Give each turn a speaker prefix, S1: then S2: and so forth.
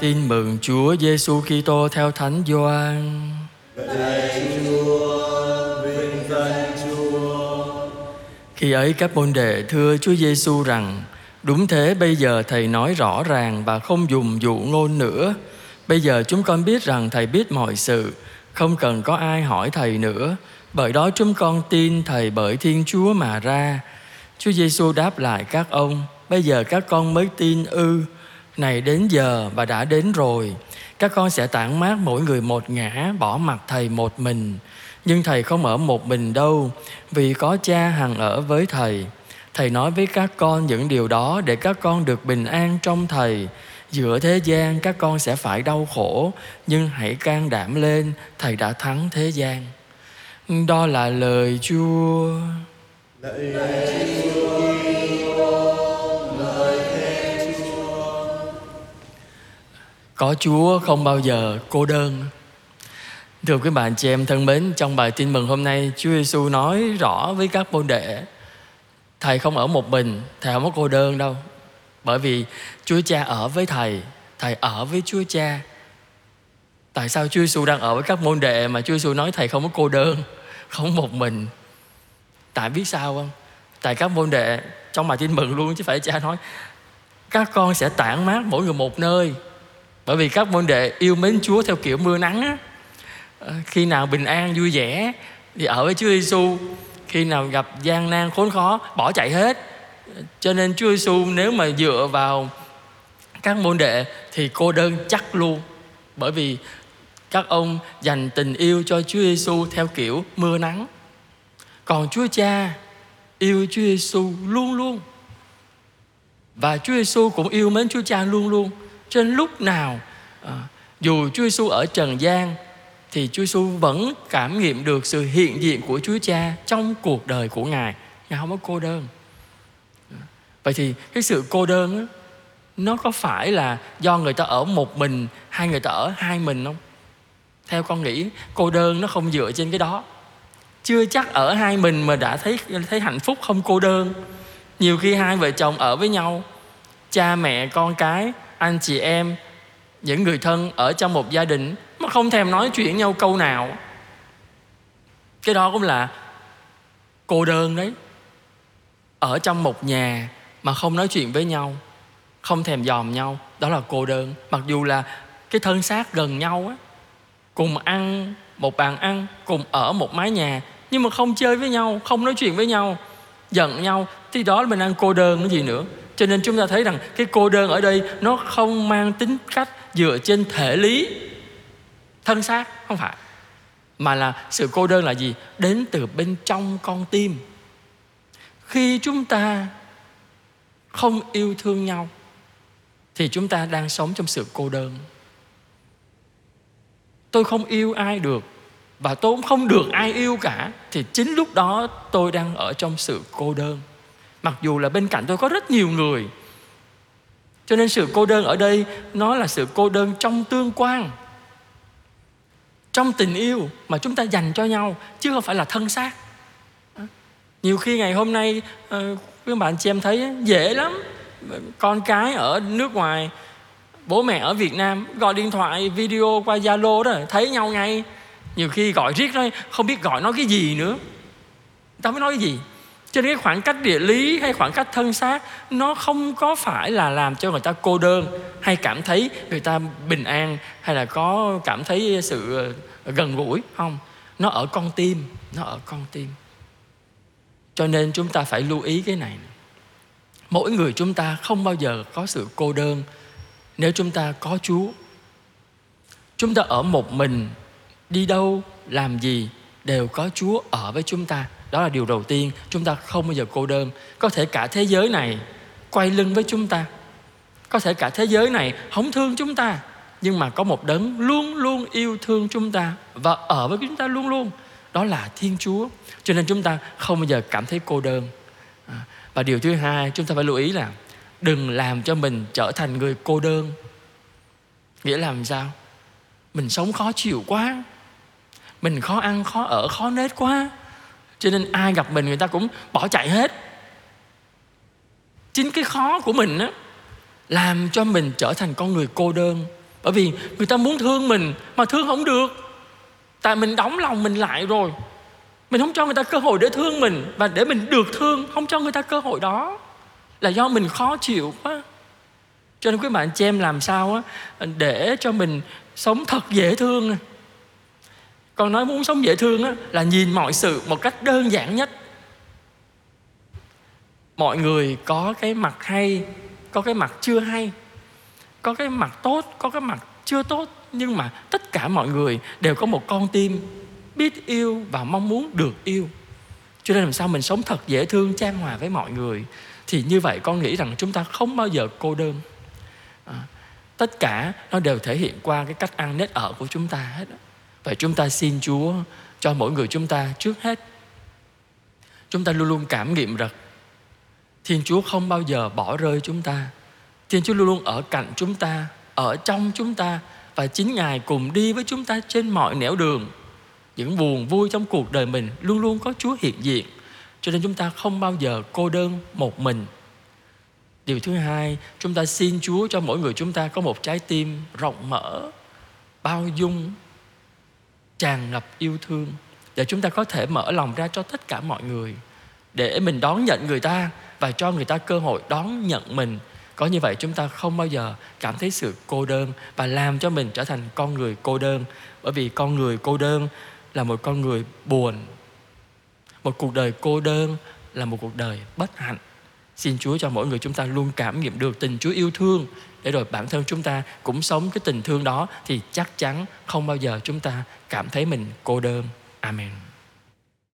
S1: Tin mừng Chúa Giêsu Kitô theo Thánh Gioan. Khi ấy các môn đệ thưa Chúa Giêsu rằng: Đúng thế, bây giờ thầy nói rõ ràng và không dùng dụ ngôn nữa. Bây giờ chúng con biết rằng thầy biết mọi sự, không cần có ai hỏi thầy nữa. Bởi đó chúng con tin thầy bởi Thiên Chúa mà ra. Chúa Giêsu đáp lại các ông: Bây giờ các con mới tin ư? Này đến giờ và đã đến rồi. Các con sẽ tản mát mỗi người một ngã, bỏ mặt thầy một mình. Nhưng thầy không ở một mình đâu, vì có cha hằng ở với thầy. Thầy nói với các con những điều đó để các con được bình an trong thầy. Giữa thế gian các con sẽ phải đau khổ, nhưng hãy can đảm lên, thầy đã thắng thế gian. Đó là lời Chúa. lời Chúa. Có Chúa không bao giờ cô đơn. Thưa quý bạn chị em thân mến, trong bài tin mừng hôm nay, Chúa Giêsu nói rõ với các môn đệ, Thầy không ở một mình, Thầy không có cô đơn đâu. Bởi vì Chúa Cha ở với Thầy, Thầy ở với Chúa Cha. Tại sao Chúa Giêsu đang ở với các môn đệ mà Chúa Giêsu nói Thầy không có cô đơn, không một mình? Tại biết sao không? Tại các môn đệ trong bài tin mừng luôn chứ phải Cha nói các con sẽ tản mát mỗi người một nơi bởi vì các môn đệ yêu mến Chúa theo kiểu mưa nắng á. Ờ, khi nào bình an, vui vẻ, thì ở với Chúa Giêsu khi nào gặp gian nan, khốn khó, bỏ chạy hết. Cho nên Chúa Giêsu nếu mà dựa vào các môn đệ thì cô đơn chắc luôn. Bởi vì các ông dành tình yêu cho Chúa Giêsu theo kiểu mưa nắng. Còn Chúa Cha yêu Chúa Giêsu luôn luôn. Và Chúa Giêsu cũng yêu mến Chúa Cha luôn luôn cho nên lúc nào à, dù Chúa Giêsu ở trần gian thì Chúa Giêsu vẫn cảm nghiệm được sự hiện diện của Chúa Cha trong cuộc đời của Ngài. Ngài không có cô đơn. Vậy thì cái sự cô đơn đó, nó có phải là do người ta ở một mình hay người ta ở hai mình không? Theo con nghĩ cô đơn nó không dựa trên cái đó. Chưa chắc ở hai mình mà đã thấy thấy hạnh phúc không cô đơn. Nhiều khi hai vợ chồng ở với nhau, cha mẹ con cái anh chị em, những người thân ở trong một gia đình mà không thèm nói chuyện nhau câu nào. Cái đó cũng là cô đơn đấy. Ở trong một nhà mà không nói chuyện với nhau, không thèm dòm nhau, đó là cô đơn. Mặc dù là cái thân xác gần nhau á, cùng ăn, một bàn ăn, cùng ở một mái nhà, nhưng mà không chơi với nhau, không nói chuyện với nhau, giận nhau, thì đó là mình đang cô đơn cái gì nữa cho nên chúng ta thấy rằng cái cô đơn ở đây nó không mang tính cách dựa trên thể lý. Thân xác, không phải. Mà là sự cô đơn là gì? Đến từ bên trong con tim. Khi chúng ta không yêu thương nhau, thì chúng ta đang sống trong sự cô đơn. Tôi không yêu ai được và tôi cũng không được ai yêu cả, thì chính lúc đó tôi đang ở trong sự cô đơn mặc dù là bên cạnh tôi có rất nhiều người. Cho nên sự cô đơn ở đây, nó là sự cô đơn trong tương quan. Trong tình yêu mà chúng ta dành cho nhau, chứ không phải là thân xác. Nhiều khi ngày hôm nay ờ, các bạn chị em thấy dễ lắm. Con cái ở nước ngoài, bố mẹ ở Việt Nam gọi điện thoại, video qua Zalo đó, thấy nhau ngay. Nhiều khi gọi riết thôi không biết gọi nói cái gì nữa. Tao mới nói cái gì? Cho nên cái khoảng cách địa lý hay khoảng cách thân xác, nó không có phải là làm cho người ta cô đơn hay cảm thấy người ta bình an hay là có cảm thấy sự ờ, gần gũi, không. Nó ở con tim, nó ở con tim. Cho nên chúng ta phải lưu ý cái này. Mỗi người chúng ta không bao giờ có sự cô đơn nếu chúng ta có chúa. Chúng ta ở một mình, đi đâu, làm gì đều có chúa ở với chúng ta đó là điều đầu tiên chúng ta không bao giờ cô đơn. Có thể cả thế giới này quay lưng với chúng ta. Có thể cả thế giới này không thương chúng ta, nhưng mà có một đấng luôn luôn yêu thương chúng ta và ở với chúng ta luôn luôn. Đó là thiên chúa. Cho nên chúng ta không bao giờ cảm thấy cô đơn. À, và điều thứ hai, chúng ta phải lưu ý là đừng làm cho mình trở thành người cô đơn. Nghĩa là làm sao? Mình sống khó chịu quá. Mình khó ăn, khó ở, khó nết quá cho nên ai gặp mình người ta cũng bỏ chạy hết. Chính cái khó của mình á, làm cho mình trở thành con người cô đơn. Bởi vì người ta muốn thương mình mà thương không được. Tại mình đóng lòng mình lại rồi. Mình không cho người ta cơ hội để thương mình và để mình được thương, không cho người ta cơ hội đó. Là do mình khó chịu quá. Cho nên quý bạn chị em làm sao á, để cho mình sống thật dễ thương con nói muốn sống dễ thương á là nhìn mọi sự một cách đơn giản nhất. Mọi người có cái mặt hay có cái mặt chưa hay có cái mặt tốt có cái mặt chưa tốt nhưng mà tất cả mọi người đều có một con tim biết yêu và mong muốn được yêu. Cho nên làm sao mình sống thật dễ thương trang hòa với mọi người thì như vậy con nghĩ rằng chúng ta không bao giờ cô đơn. À, tất cả nó đều thể hiện qua cái cách ăn nết ở của chúng ta hết đó và chúng ta xin chúa cho mỗi người chúng ta trước hết. Chúng ta luôn luôn cảm nghiệm rằng thiên chúa không bao giờ bỏ rơi chúng ta. Thiên chúa luôn luôn ở cạnh chúng ta, ở trong chúng ta. Và chính ngài cùng đi với chúng ta trên mọi nẻo đường. Những buồn vui trong cuộc đời mình luôn luôn có chúa hiện diện. Cho nên chúng ta không bao giờ cô đơn một mình. Điều thứ hai, chúng ta xin chúa cho mỗi người chúng ta có một trái tim rộng mở, bao dung tràn ngập yêu thương, để chúng ta có thể mở lòng ra cho tất cả mọi người, để mình đón nhận người ta và cho người ta cơ hội đón nhận mình. Có như vậy chúng ta không bao giờ cảm thấy sự cô đơn và làm cho mình trở thành con người cô đơn, bởi vì con người cô đơn là một con người buồn. Một cuộc đời cô đơn là một cuộc đời bất hạnh xin chúa cho mỗi người chúng ta luôn cảm nghiệm được tình chúa yêu thương để rồi bản thân chúng ta cũng sống cái tình thương đó thì chắc chắn không bao giờ chúng ta cảm thấy mình cô đơn. Amen.